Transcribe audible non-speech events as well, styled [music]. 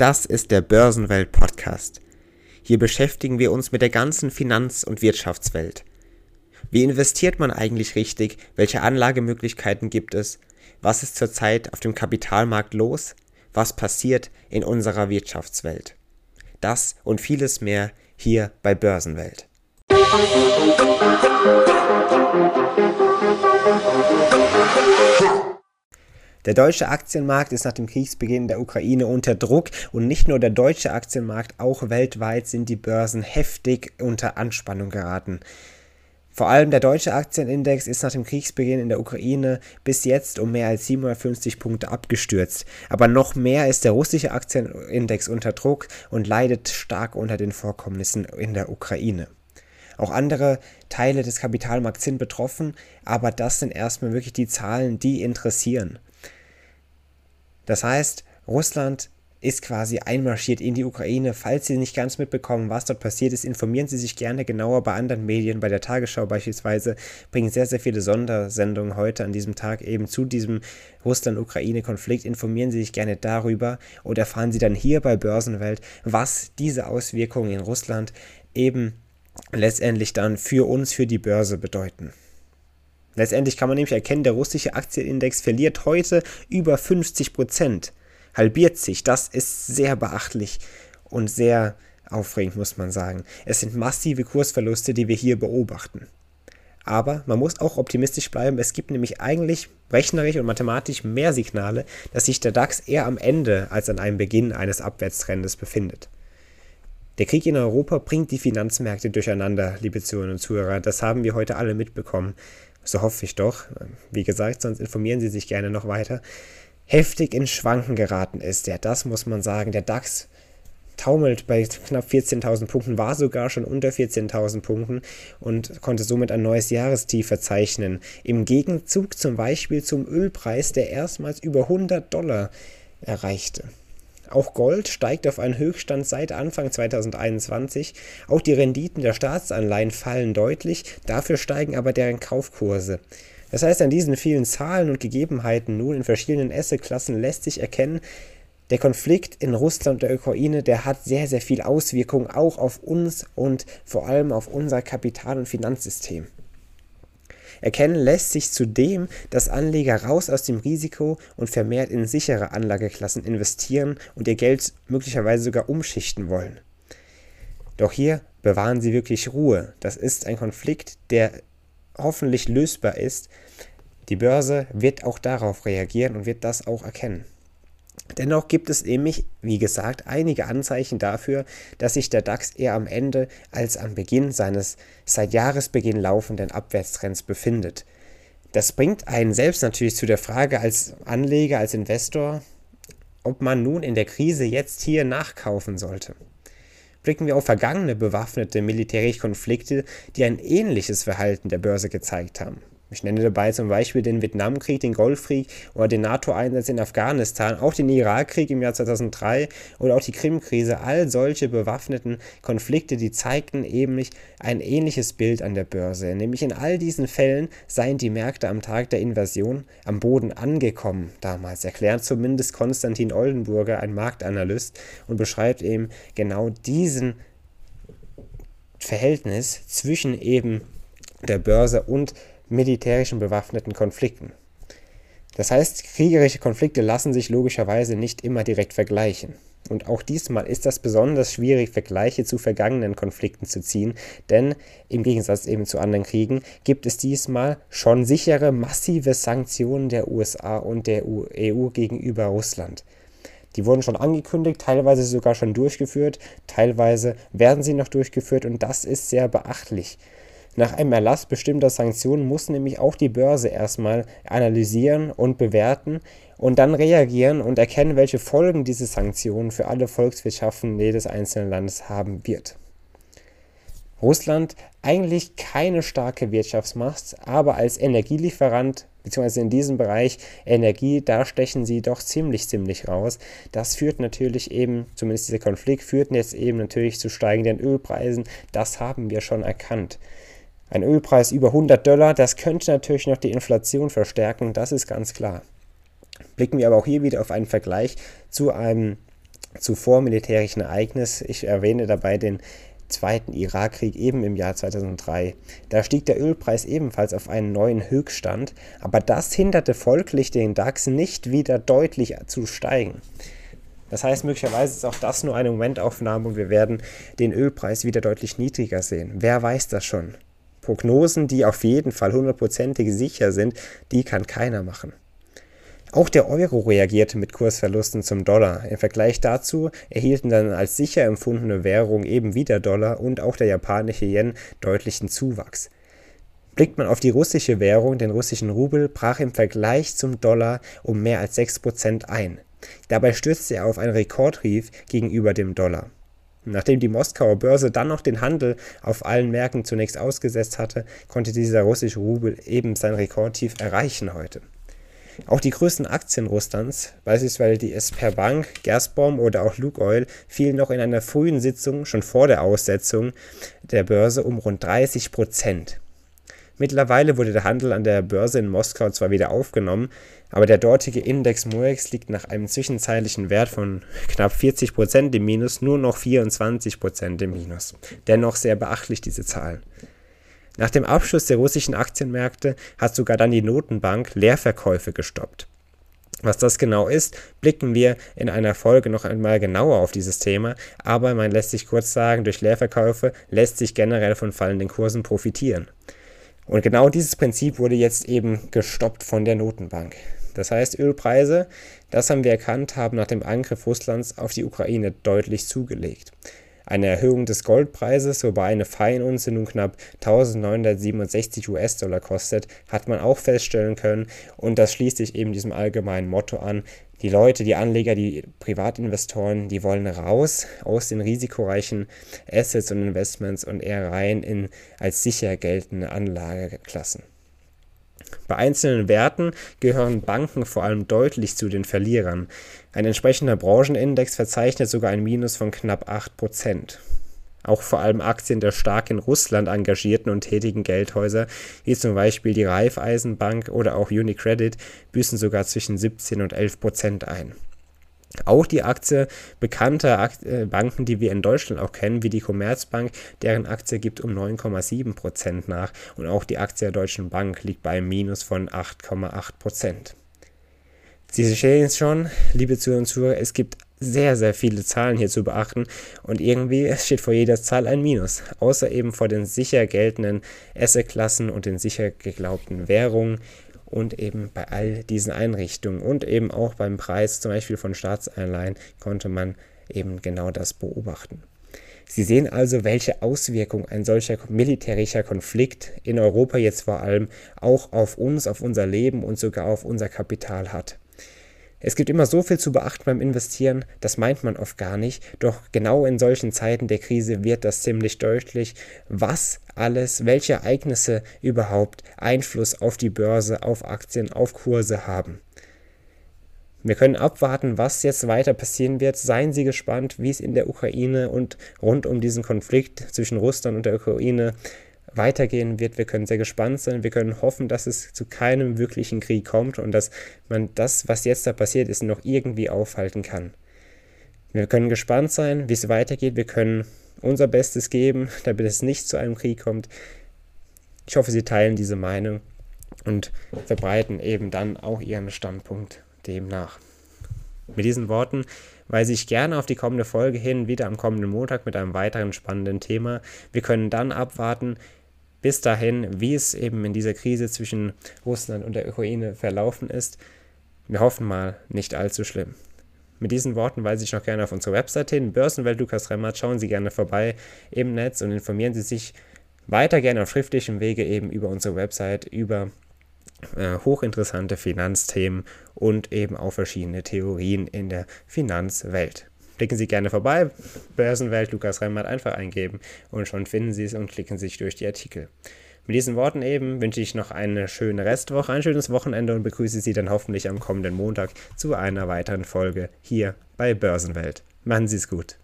Das ist der Börsenwelt Podcast. Hier beschäftigen wir uns mit der ganzen Finanz- und Wirtschaftswelt. Wie investiert man eigentlich richtig? Welche Anlagemöglichkeiten gibt es? Was ist zurzeit auf dem Kapitalmarkt los? Was passiert in unserer Wirtschaftswelt? Das und vieles mehr hier bei Börsenwelt. Der deutsche Aktienmarkt ist nach dem Kriegsbeginn der Ukraine unter Druck und nicht nur der deutsche Aktienmarkt, auch weltweit sind die Börsen heftig unter Anspannung geraten. Vor allem der deutsche Aktienindex ist nach dem Kriegsbeginn in der Ukraine bis jetzt um mehr als 750 Punkte abgestürzt. Aber noch mehr ist der russische Aktienindex unter Druck und leidet stark unter den Vorkommnissen in der Ukraine. Auch andere Teile des Kapitalmarkts sind betroffen, aber das sind erstmal wirklich die Zahlen, die interessieren. Das heißt, Russland ist quasi einmarschiert in die Ukraine. Falls Sie nicht ganz mitbekommen, was dort passiert ist, informieren Sie sich gerne genauer bei anderen Medien, bei der Tagesschau beispielsweise, bringen sehr, sehr viele Sondersendungen heute an diesem Tag eben zu diesem Russland-Ukraine-Konflikt. Informieren Sie sich gerne darüber und erfahren Sie dann hier bei Börsenwelt, was diese Auswirkungen in Russland eben letztendlich dann für uns, für die Börse bedeuten. Letztendlich kann man nämlich erkennen, der russische Aktienindex verliert heute über 50 Prozent, halbiert sich. Das ist sehr beachtlich und sehr aufregend, muss man sagen. Es sind massive Kursverluste, die wir hier beobachten. Aber man muss auch optimistisch bleiben. Es gibt nämlich eigentlich rechnerisch und mathematisch mehr Signale, dass sich der DAX eher am Ende als an einem Beginn eines Abwärtstrendes befindet. Der Krieg in Europa bringt die Finanzmärkte durcheinander, liebe Zuhörer und Zuhörer. Das haben wir heute alle mitbekommen. So hoffe ich doch. Wie gesagt, sonst informieren Sie sich gerne noch weiter. Heftig in Schwanken geraten ist ja, das muss man sagen. Der DAX taumelt bei knapp 14.000 Punkten, war sogar schon unter 14.000 Punkten und konnte somit ein neues Jahrestief verzeichnen. Im Gegenzug zum Beispiel zum Ölpreis, der erstmals über 100 Dollar erreichte. Auch Gold steigt auf einen Höchststand seit Anfang 2021. Auch die Renditen der Staatsanleihen fallen deutlich, dafür steigen aber deren Kaufkurse. Das heißt, an diesen vielen Zahlen und Gegebenheiten nun in verschiedenen Assetklassen lässt sich erkennen, der Konflikt in Russland und der Ukraine, der hat sehr, sehr viel Auswirkungen auch auf uns und vor allem auf unser Kapital- und Finanzsystem. Erkennen lässt sich zudem, dass Anleger raus aus dem Risiko und vermehrt in sichere Anlageklassen investieren und ihr Geld möglicherweise sogar umschichten wollen. Doch hier bewahren sie wirklich Ruhe. Das ist ein Konflikt, der hoffentlich lösbar ist. Die Börse wird auch darauf reagieren und wird das auch erkennen. Dennoch gibt es nämlich, wie gesagt, einige Anzeichen dafür, dass sich der DAX eher am Ende als am Beginn seines seit Jahresbeginn laufenden Abwärtstrends befindet. Das bringt einen selbst natürlich zu der Frage als Anleger, als Investor, ob man nun in der Krise jetzt hier nachkaufen sollte. Blicken wir auf vergangene bewaffnete militärische Konflikte, die ein ähnliches Verhalten der Börse gezeigt haben. Ich nenne dabei zum Beispiel den Vietnamkrieg, den Golfkrieg oder den NATO-Einsatz in Afghanistan, auch den Irakkrieg im Jahr 2003 oder auch die Krimkrise. All solche bewaffneten Konflikte, die zeigten eben ein ähnliches Bild an der Börse. Nämlich in all diesen Fällen seien die Märkte am Tag der Invasion am Boden angekommen damals, erklärt zumindest Konstantin Oldenburger, ein Marktanalyst, und beschreibt eben genau diesen Verhältnis zwischen eben der Börse und militärischen bewaffneten Konflikten. Das heißt, kriegerische Konflikte lassen sich logischerweise nicht immer direkt vergleichen. Und auch diesmal ist das besonders schwierig, Vergleiche zu vergangenen Konflikten zu ziehen, denn im Gegensatz eben zu anderen Kriegen gibt es diesmal schon sichere, massive Sanktionen der USA und der EU e gegenüber Russland. Die wurden schon angekündigt, teilweise sogar schon durchgeführt, teilweise werden sie noch durchgeführt und das ist sehr beachtlich. Nach einem Erlass bestimmter Sanktionen muss nämlich auch die Börse erstmal analysieren und bewerten und dann reagieren und erkennen, welche Folgen diese Sanktionen für alle Volkswirtschaften jedes einzelnen Landes haben wird. Russland eigentlich keine starke Wirtschaftsmacht, aber als Energielieferant beziehungsweise in diesem Bereich Energie, da stechen sie doch ziemlich, ziemlich raus. Das führt natürlich eben, zumindest dieser Konflikt, führt jetzt eben natürlich zu steigenden Ölpreisen. Das haben wir schon erkannt. Ein Ölpreis über 100 Dollar, das könnte natürlich noch die Inflation verstärken, das ist ganz klar. Blicken wir aber auch hier wieder auf einen Vergleich zu einem zuvor militärischen Ereignis. Ich erwähne dabei den Zweiten Irakkrieg eben im Jahr 2003. Da stieg der Ölpreis ebenfalls auf einen neuen Höchststand, aber das hinderte folglich den DAX nicht wieder deutlich zu steigen. Das heißt, möglicherweise ist auch das nur eine Momentaufnahme und wir werden den Ölpreis wieder deutlich niedriger sehen. Wer weiß das schon? Prognosen, die auf jeden Fall hundertprozentig sicher sind, die kann keiner machen. Auch der Euro reagierte mit Kursverlusten zum Dollar. Im Vergleich dazu erhielten dann als sicher empfundene Währung eben wieder Dollar und auch der japanische Yen deutlichen Zuwachs. Blickt man auf die russische Währung, den russischen Rubel, brach im Vergleich zum Dollar um mehr als 6% ein. Dabei stürzte er auf ein Rekordtief gegenüber dem Dollar. Nachdem die Moskauer Börse dann noch den Handel auf allen Märkten zunächst ausgesetzt hatte, konnte dieser russische Rubel eben sein Rekordtief erreichen heute. Auch die größten Aktien Russlands, beispielsweise die Esper Bank, Gazprom oder auch Lukoil, fielen noch in einer frühen Sitzung, schon vor der Aussetzung der Börse, um rund 30 Prozent. Mittlerweile wurde der Handel an der Börse in Moskau zwar wieder aufgenommen, aber der dortige Index MOEX liegt nach einem zwischenzeitlichen Wert von knapp 40 Prozent im Minus nur noch 24 Prozent im Minus. Dennoch sehr beachtlich diese Zahlen. Nach dem Abschluss der russischen Aktienmärkte hat sogar dann die Notenbank Leerverkäufe gestoppt. Was das genau ist, blicken wir in einer Folge noch einmal genauer auf dieses Thema, aber man lässt sich kurz sagen, durch Leerverkäufe lässt sich generell von fallenden Kursen profitieren. Und genau dieses Prinzip wurde jetzt eben gestoppt von der Notenbank. Das heißt, Ölpreise, das haben wir erkannt, haben nach dem Angriff Russlands auf die Ukraine deutlich zugelegt. Eine Erhöhung des Goldpreises, wobei eine Feinunze nun knapp 1967 US-Dollar kostet, hat man auch feststellen können und das schließt sich eben diesem allgemeinen Motto an, die Leute, die Anleger, die Privatinvestoren, die wollen raus aus den risikoreichen Assets und Investments und eher rein in als sicher geltende Anlageklassen. Bei einzelnen Werten gehören Banken vor allem deutlich zu den Verlierern. Ein entsprechender Branchenindex verzeichnet sogar ein Minus von knapp 8%. Auch vor allem Aktien der stark in Russland engagierten und tätigen Geldhäuser, wie zum Beispiel die Raiffeisenbank oder auch Unicredit, büßen sogar zwischen 17 und 11 Prozent ein. Auch die Aktie bekannter äh, Banken, die wir in Deutschland auch kennen, wie die Commerzbank, deren Aktie gibt um 9,7 Prozent nach und auch die Aktie der Deutschen Bank liegt bei einem Minus von 8,8 Prozent. Sie sehen es schon, liebe Zuhörer und Zuhörer, es gibt sehr, sehr viele Zahlen hier zu beachten und irgendwie steht vor jeder Zahl ein Minus, außer eben vor den sicher geltenden Assetklassen und den sicher geglaubten Währungen und eben bei all diesen Einrichtungen und eben auch beim Preis zum Beispiel von Staatsanleihen konnte man eben genau das beobachten. Sie sehen also, welche Auswirkungen ein solcher militärischer Konflikt in Europa jetzt vor allem auch auf uns, auf unser Leben und sogar auf unser Kapital hat. Es gibt immer so viel zu beachten beim Investieren, das meint man oft gar nicht, doch genau in solchen Zeiten der Krise wird das ziemlich deutlich, was alles, welche Ereignisse überhaupt Einfluss auf die Börse, auf Aktien, auf Kurse haben. Wir können abwarten, was jetzt weiter passieren wird. Seien Sie gespannt, wie es in der Ukraine und rund um diesen Konflikt zwischen Russland und der Ukraine weitergehen wird. Wir können sehr gespannt sein. Wir können hoffen, dass es zu keinem wirklichen Krieg kommt und dass man das, was jetzt da passiert ist, noch irgendwie aufhalten kann. Wir können gespannt sein, wie es weitergeht. Wir können unser Bestes geben, [laughs] damit es nicht zu einem Krieg kommt. Ich hoffe, Sie teilen diese Meinung und verbreiten eben dann auch Ihren Standpunkt demnach. Mit diesen Worten weise ich gerne auf die kommende Folge hin, wieder am kommenden Montag mit einem weiteren spannenden Thema. Wir können dann abwarten, bis dahin, wie es eben in dieser Krise zwischen Russland und der Ukraine verlaufen ist. Wir hoffen mal, nicht allzu schlimm. Mit diesen Worten weise ich noch gerne auf unsere Website hin, Börsenwelt Lukas Remmert. Schauen Sie gerne vorbei im Netz und informieren Sie sich weiter gerne auf schriftlichem Wege eben über unsere Website, über äh, hochinteressante Finanzthemen und eben auch verschiedene Theorien in der Finanzwelt. Klicken Sie gerne vorbei, Börsenwelt Lukas Remmert einfach eingeben und schon finden Sie es und klicken sich durch die Artikel. Mit diesen Worten eben wünsche ich noch eine schöne Restwoche, ein schönes Wochenende und begrüße Sie dann hoffentlich am kommenden Montag zu einer weiteren Folge hier bei Börsenwelt. Machen Sie es gut.